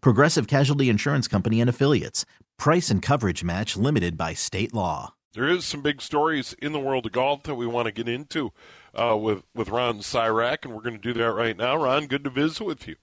Progressive Casualty Insurance Company and Affiliates. Price and coverage match limited by state law. There is some big stories in the world of golf that we want to get into uh, with, with Ron Sirak, and we're going to do that right now. Ron, good to visit with you.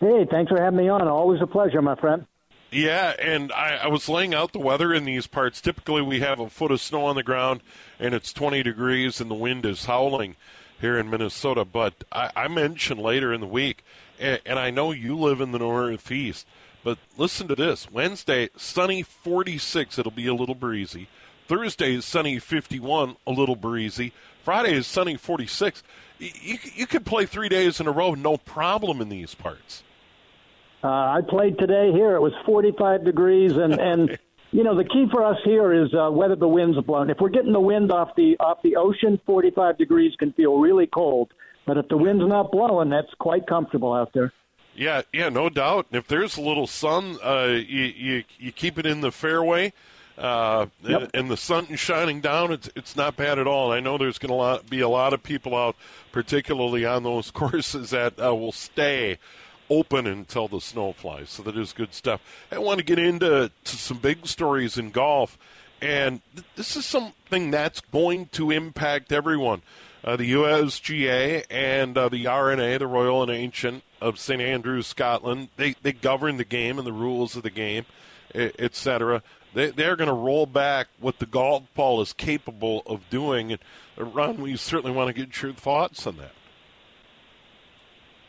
Hey, thanks for having me on. Always a pleasure, my friend. Yeah, and I, I, was laying out the weather in these parts. Typically, we have a foot of snow on the ground, and it's 20 degrees, and the wind is howling here in Minnesota. But I, I mentioned later in the week, and, and I know you live in the Northeast, but listen to this Wednesday, sunny 46, it'll be a little breezy. Thursday is sunny 51, a little breezy. Friday is sunny 46. You, you could play three days in a row, no problem in these parts. Uh, I played today here. It was 45 degrees, and and you know the key for us here is uh, whether the wind's blowing. If we're getting the wind off the off the ocean, 45 degrees can feel really cold. But if the wind's not blowing, that's quite comfortable out there. Yeah, yeah, no doubt. And if there's a little sun, uh, you, you you keep it in the fairway, uh, yep. and, and, the sun is shining down. It's it's not bad at all. And I know there's going to be a lot of people out, particularly on those courses that uh, will stay open until the snow flies. So that is good stuff. I want to get into to some big stories in golf, and th- this is something that's going to impact everyone. Uh, the USGA and uh, the R&A, the Royal and Ancient of St Andrews, Scotland, they, they govern the game and the rules of the game, etc. They, they're going to roll back what the golf ball is capable of doing. And uh, Ron, we certainly want to get your thoughts on that.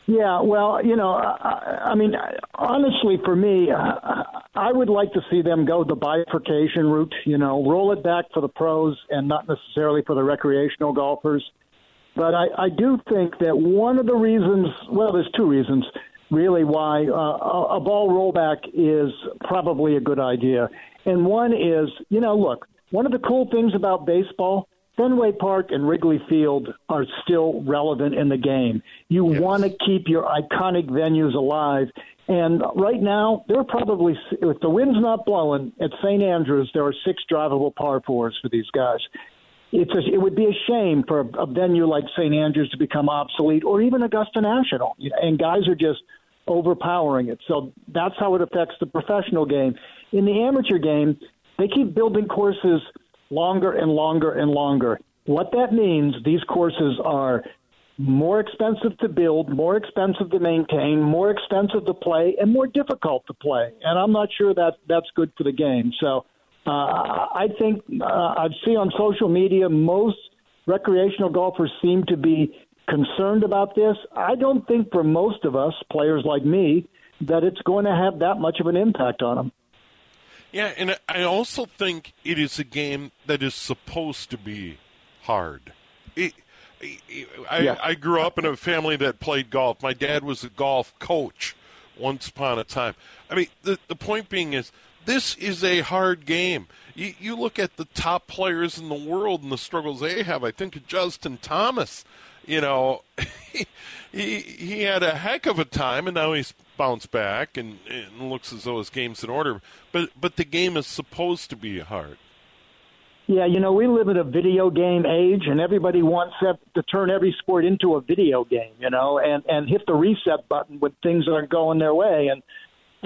Yeah, well, you know, I, I mean, honestly, for me, I would like to see them go the bifurcation route. You know, roll it back for the pros and not necessarily for the recreational golfers. But I, I do think that one of the reasons, well, there's two reasons really why uh, a ball rollback is probably a good idea. And one is, you know, look, one of the cool things about baseball Fenway Park and Wrigley Field are still relevant in the game. You yes. want to keep your iconic venues alive. And right now, there are probably, if the wind's not blowing at St. Andrews, there are six drivable par fours for these guys. It's a, it would be a shame for a, a venue like St. Andrews to become obsolete, or even Augusta National. And guys are just overpowering it. So that's how it affects the professional game. In the amateur game, they keep building courses – longer and longer and longer. What that means, these courses are more expensive to build, more expensive to maintain, more expensive to play, and more difficult to play. And I'm not sure that that's good for the game. So uh, I think uh, I see on social media most recreational golfers seem to be concerned about this. I don't think for most of us, players like me, that it's going to have that much of an impact on them. Yeah, and I also think it is a game that is supposed to be hard. It, I, yeah. I grew up in a family that played golf. My dad was a golf coach once upon a time. I mean, the, the point being is, this is a hard game. You, you look at the top players in the world and the struggles they have. I think of Justin Thomas. You know, he, he, he had a heck of a time, and now he's bounced back and, and looks as though his game's in order. But but the game is supposed to be hard. Yeah, you know, we live in a video game age, and everybody wants to turn every sport into a video game, you know, and and hit the reset button when things aren't going their way. And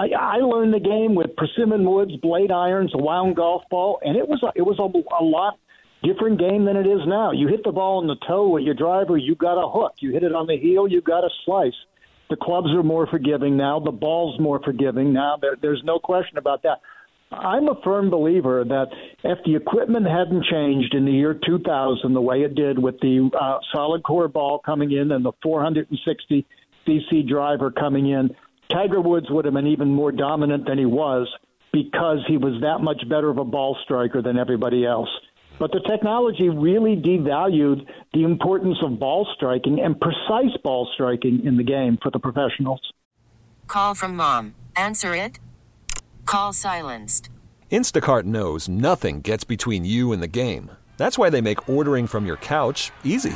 I, I learned the game with persimmon woods, blade irons, a wound golf ball, and it was a, it was a, a lot different game than it is now. You hit the ball in the toe with your driver, you got a hook. You hit it on the heel, you got a slice. The clubs are more forgiving now. The ball's more forgiving now. There, there's no question about that. I'm a firm believer that if the equipment hadn't changed in the year 2000 the way it did with the uh, solid core ball coming in and the 460 cc driver coming in, Tiger Woods would have been even more dominant than he was because he was that much better of a ball striker than everybody else. But the technology really devalued the importance of ball striking and precise ball striking in the game for the professionals. Call from mom. Answer it. Call silenced. Instacart knows nothing gets between you and the game. That's why they make ordering from your couch easy.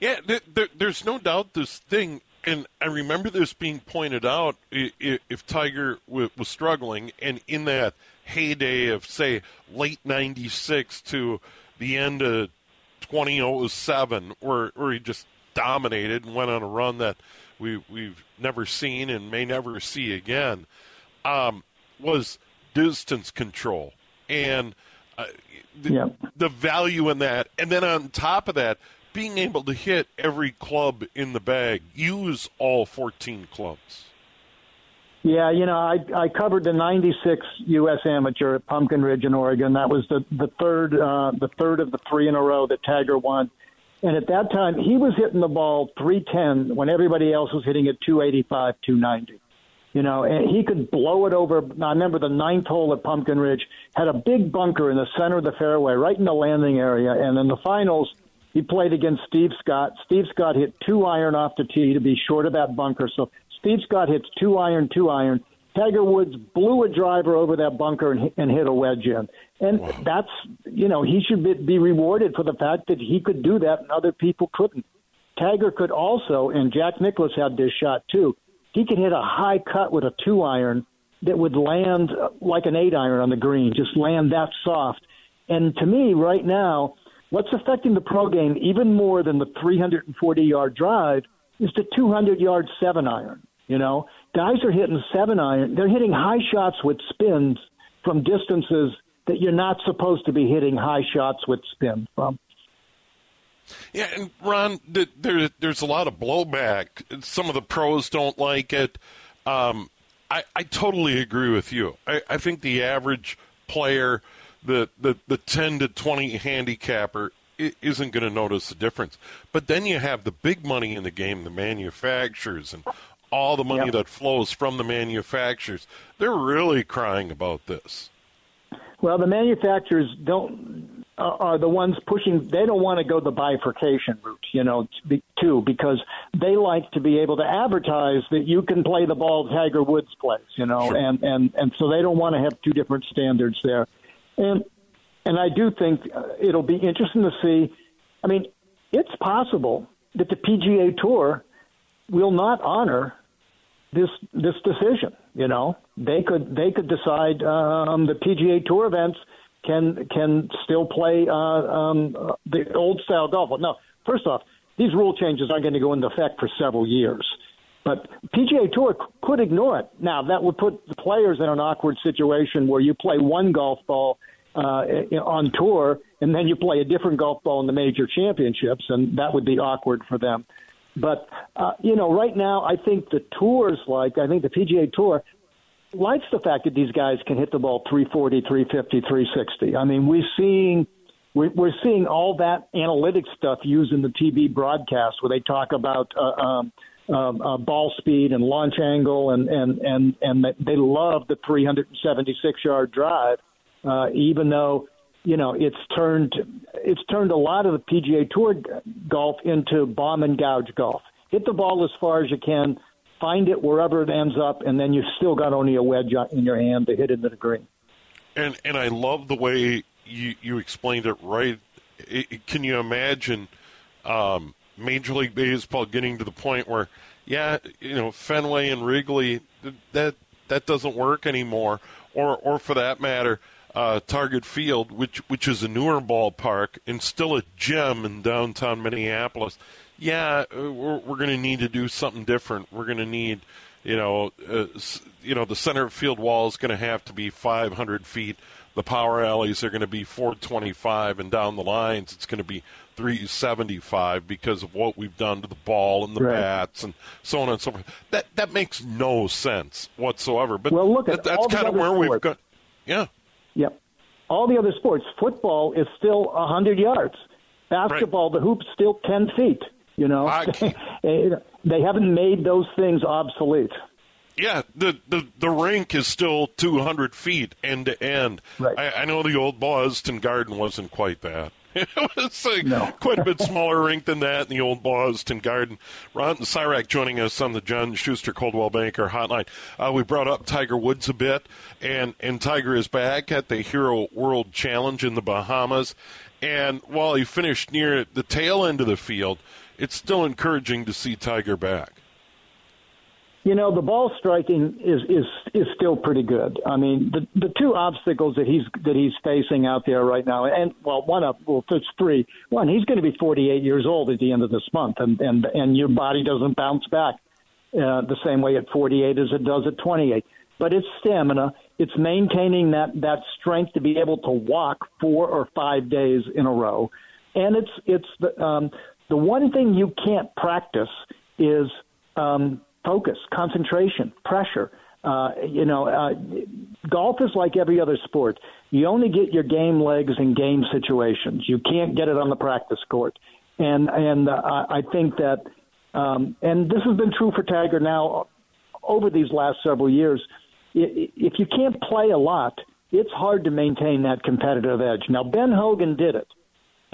Yeah, th- th- there's no doubt this thing, and I remember this being pointed out if, if Tiger w- was struggling, and in that heyday of, say, late 96 to the end of 2007, where, where he just dominated and went on a run that we, we've never seen and may never see again, um, was distance control. And uh, the, Yeah. the value in that. And then on top of that, being able to hit every club in the bag, use all 14 clubs. Yeah, you know, I I covered the '96 U.S. Amateur at Pumpkin Ridge in Oregon. That was the the third uh, the third of the three in a row that Tiger won. And at that time, he was hitting the ball 310 when everybody else was hitting it 285, 290. You know, and he could blow it over. I remember the ninth hole at Pumpkin Ridge had a big bunker in the center of the fairway, right in the landing area. And in the finals, he played against Steve Scott. Steve Scott hit two iron off the tee to be short of that bunker. So Steve Scott hits two iron, two iron. Tiger Woods blew a driver over that bunker and, and hit a wedge in. And that's, you know, he should be, be rewarded for the fact that he could do that and other people couldn't. Tiger could also, and Jack Nicklaus had this shot too. He could hit a high cut with a two iron that would land like an eight iron on the green, just land that soft. And to me, right now, what's affecting the pro game even more than the 340 yard drive is the 200 yard seven iron. You know, guys are hitting seven iron. They're hitting high shots with spins from distances that you're not supposed to be hitting high shots with spin from. Yeah, and Ron, there, there's a lot of blowback. Some of the pros don't like it. Um, I, I totally agree with you. I, I think the average player, the, the, the 10 to 20 handicapper, isn't going to notice the difference. But then you have the big money in the game, the manufacturers, and all the money Yep. that flows from the manufacturers. They're really crying about this. Well, the manufacturers don't uh, are the ones pushing. They don't want to go the bifurcation route, you know, too, because they like to be able to advertise that you can play the ball Tiger Woods plays, you know, Sure. and and and so they don't want to have two different standards there, and and I do think uh, it'll be interesting to see. I mean, it's possible that the PGA Tour will not honor this this decision. You know, they could they could decide um, the PGA Tour events can can still play uh, um, the old style golf. Well, no, first off, these rule changes aren't going to go into effect for several years. But PGA Tour could ignore it. Now that would put the players in an awkward situation where you play one golf ball uh, on tour and then you play a different golf ball in the major championships, and that would be awkward for them. But uh, you know, right now, I think the tours like I think the PGA Tour likes the fact that these guys can hit the ball 340, 350, 360. I mean, we're seeing we're, seeing all that analytics stuff used in the TV broadcast where they talk about uh, um, um, uh, ball speed and launch angle, and and and and they love the 376 yard drive, uh, even though you know it's turned it's turned a lot of the PGA Tour golf into bomb and gouge golf. Hit the ball as far as you can, find it wherever it ends up, and then you've still got only a wedge in your hand to hit it into the green. And and I love the way you you explained it right. It, can you imagine um, Major League Baseball getting to the point where, yeah, you know, Fenway and Wrigley that that doesn't work anymore, or or for that matter. Uh, Target Field, which which is a newer ballpark and still a gem in downtown Minneapolis, yeah, uh, we're, we're going to need to do something different. We're going to need, you know, uh, you know, the center field wall is going to have to be 500 feet. The power alleys are going to be 425, and down the lines it's going to be 375 because of what we've done to the ball and the right. bats and so on and so forth. That that makes no sense whatsoever. But well, look at that, that's kind of where sports. we've got. Yeah. Yep. All the other sports, football is still 100 yards. Basketball, right. the hoop's still 10 feet. You know, they haven't made those things obsolete. Yeah, the, the, the rink is still 200 feet end to end. Right. I, I know the old Boston Garden wasn't quite that. It was like no. quite a bit smaller rink than that in the old Boston Garden. Ron Sirak joining us on the John Schuster Coldwell Banker Hotline. Uh, we brought up Tiger Woods a bit, and, and Tiger is back at the Hero World Challenge in the Bahamas. And while he finished near the tail end of the field, it's still encouraging to see Tiger back. You know, the ball striking is is is still pretty good. I mean, the the two obstacles that he's that he's facing out there right now, and well, one of well, it's three. One, he's going to be 48 years old at the end of this month, and and and your body doesn't bounce back uh, the same way at 48 as it does at 28. But it's stamina. It's maintaining that that strength to be able to walk four or five days in a row, and it's it's the um, the one thing you can't practice is um, focus, concentration, pressure. Uh, you know, uh, golf is like every other sport. You only get your game legs in game situations. You can't get it on the practice court. And and uh, I think that, um, and this has been true for Tiger now over these last several years. If you can't play a lot, it's hard to maintain that competitive edge. Now Ben Hogan did it.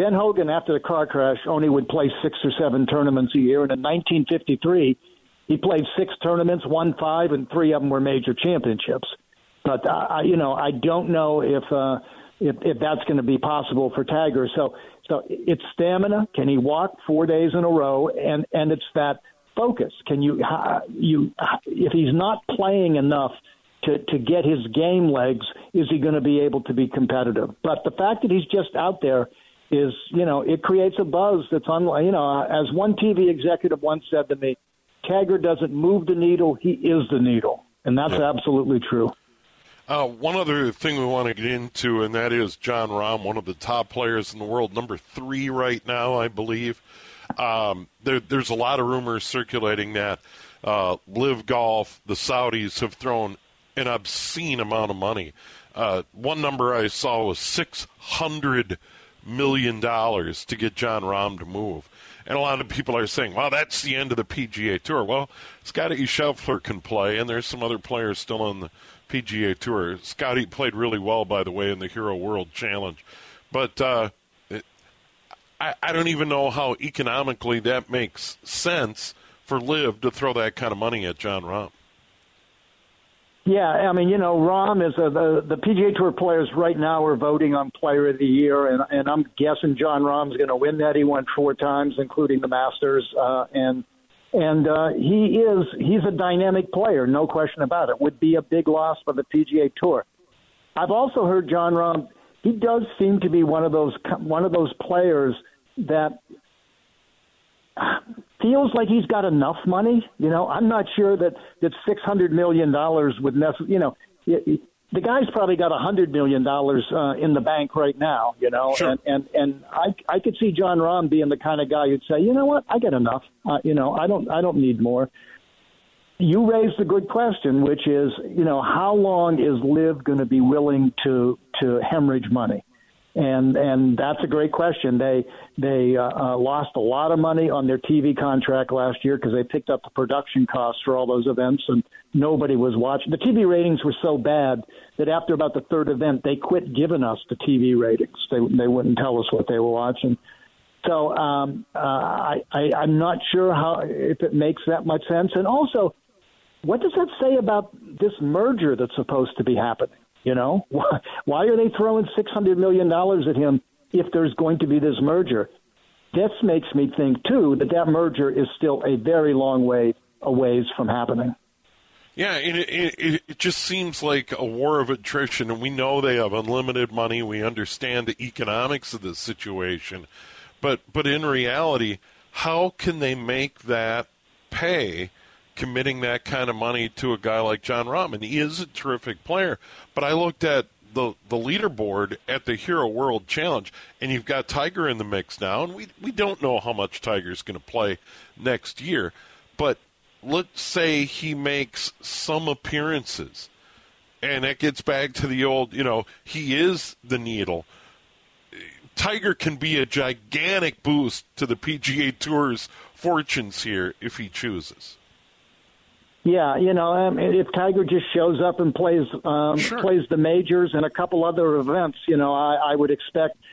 Ben Hogan, after the car crash, only would play six or seven tournaments a year. And in 1953, he played six tournaments, won five, and three of them were major championships. But uh, I, you know, I don't know if uh, if, if that's going to be possible for Tiger. So, so it's stamina. Can he walk four days in a row? And and it's that focus. Can you you if he's not playing enough to to get his game legs, is he going to be able to be competitive? But the fact that he's just out there is, you know, it creates a buzz that's unlike, you know, as one TV executive once said to me, Tiger doesn't move the needle, he is the needle. And that's yeah. absolutely true. Uh, one other thing we want to get into, and that is Jon Rahm, one of the top players in the world, number three right now, I believe. Um, there, there's a lot of rumors circulating that uh, LIV Golf, the Saudis, have thrown an obscene amount of money. Uh, one number I saw was six hundred million dollars to get Jon Rahm to move. And a lot of people are saying, well, that's the end of the PGA Tour. Well, Scotty Scheffler can play, and there's some other players still on the PGA Tour. Scotty played really well, by the way, in the Hero World Challenge. But uh, it, I, I don't even know how economically that makes sense for LIV to throw that kind of money at Jon Rahm. Yeah, I mean, you know, Rahm is a, the the PGA Tour players right now are voting on Player of the Year, and and I'm guessing Jon Rahm's going to win that. He won four times, including the Masters, uh, and and uh, he is he's a dynamic player, no question about it. Would be a big loss for the PGA Tour. I've also heard Jon Rahm. He does seem to be one of those one of those players that feels like he's got enough money. You know, I'm not sure that that six hundred million dollars would necessarily. You know, the guy's probably got a hundred million dollars uh, in the bank right now. You know, sure. and and and I I could see Jon Rahm being the kind of guy who'd say, you know what, I get enough. Uh, you know, I don't I don't need more. You raised a good question, which is, you know, how long is LIV going to be willing to to hemorrhage money? And and that's a great question. They they uh, uh, lost a lot of money on their TV contract last year because they picked up the production costs for all those events, and nobody was watching. The TV ratings were so bad that after about the third event, they quit giving us the TV ratings. They they wouldn't tell us what they were watching. So um, uh, I, I I'm not sure how if it makes that much sense. And also, what does that say about this merger that's supposed to be happening? You know, why, why are they throwing six hundred million dollars at him if there's going to be this merger? This makes me think too that that merger is still a very long way a ways from happening. Yeah, it, it, it just seems like a war of attrition, and we know they have unlimited money. We understand the economics of the situation, but but in reality, how can they make that pay? Committing that kind of money to a guy like Jon Rahm, he is a terrific player. But I looked at the the leaderboard at the Hero World Challenge, and you've got Tiger in the mix now, and we we don't know how much Tiger's going to play next year, but let's say he makes some appearances, and that gets back to the old, you know, he is the needle. Tiger can be a gigantic boost to the PGA Tour's fortunes here if he chooses. Yeah, you know, um, if Tiger just shows up and plays um, sure. plays the majors and a couple other events, you know, I, I would expect –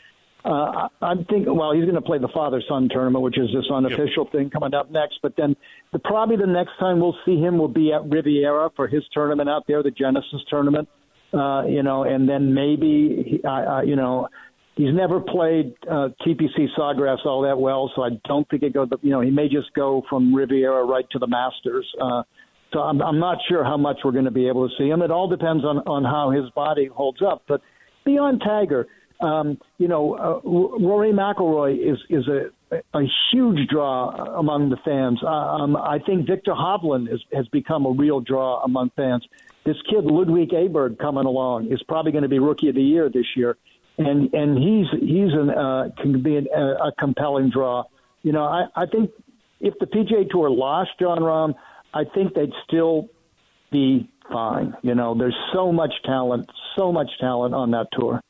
uh, I'm thinking, well, he's going to play the father son tournament, which is this unofficial yep. thing coming up next. But then the, probably the next time we'll see him will be at Riviera for his tournament out there, the Genesis tournament. Uh, you know, and then maybe, uh, uh, you know, he's never played uh, TPC Sawgrass all that well, so I don't think it goes. You know, he may just go from Riviera right to the Masters. Uh, so I'm, I'm not sure how much we're going to be able to see him. It all depends on on how his body holds up. But beyond Tiger um, you know, uh, Rory McIlroy is is a a huge draw among the fans. Um, I think Viktor Hovland is, has become a real draw among fans. This kid Ludwig Aberg coming along is probably going to be rookie of the year this year, and and he's he's an uh, can be an, a, a compelling draw. You know, I, I think if the PGA Tour lost Jon Rahm, I think they'd still be fine. You know, there's so much talent, so much talent on that tour.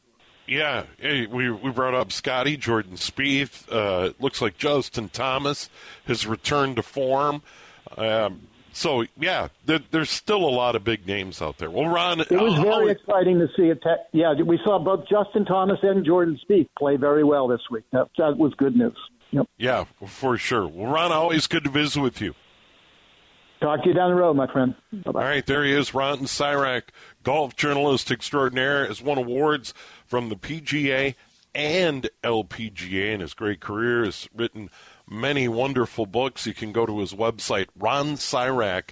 Yeah, hey, we we brought up Scotty Jordan Spieth. Uh, looks like Justin Thomas has returned to form. Um, so yeah, there, there's still a lot of big names out there. Well, Ron, it was very exciting to see it. Yeah, we saw both Justin Thomas and Jordan Spieth play very well this week. That, that was good news. Yep. Yeah, for sure. Well, Ron, always good to visit with you. Talk to you down the road, my friend. Bye-bye. All right, there he is, Ron Sirak, golf journalist extraordinaire, has won awards from the PGA and LPGA in his great career. Has written many wonderful books. You can go to his website, Ron Sirak.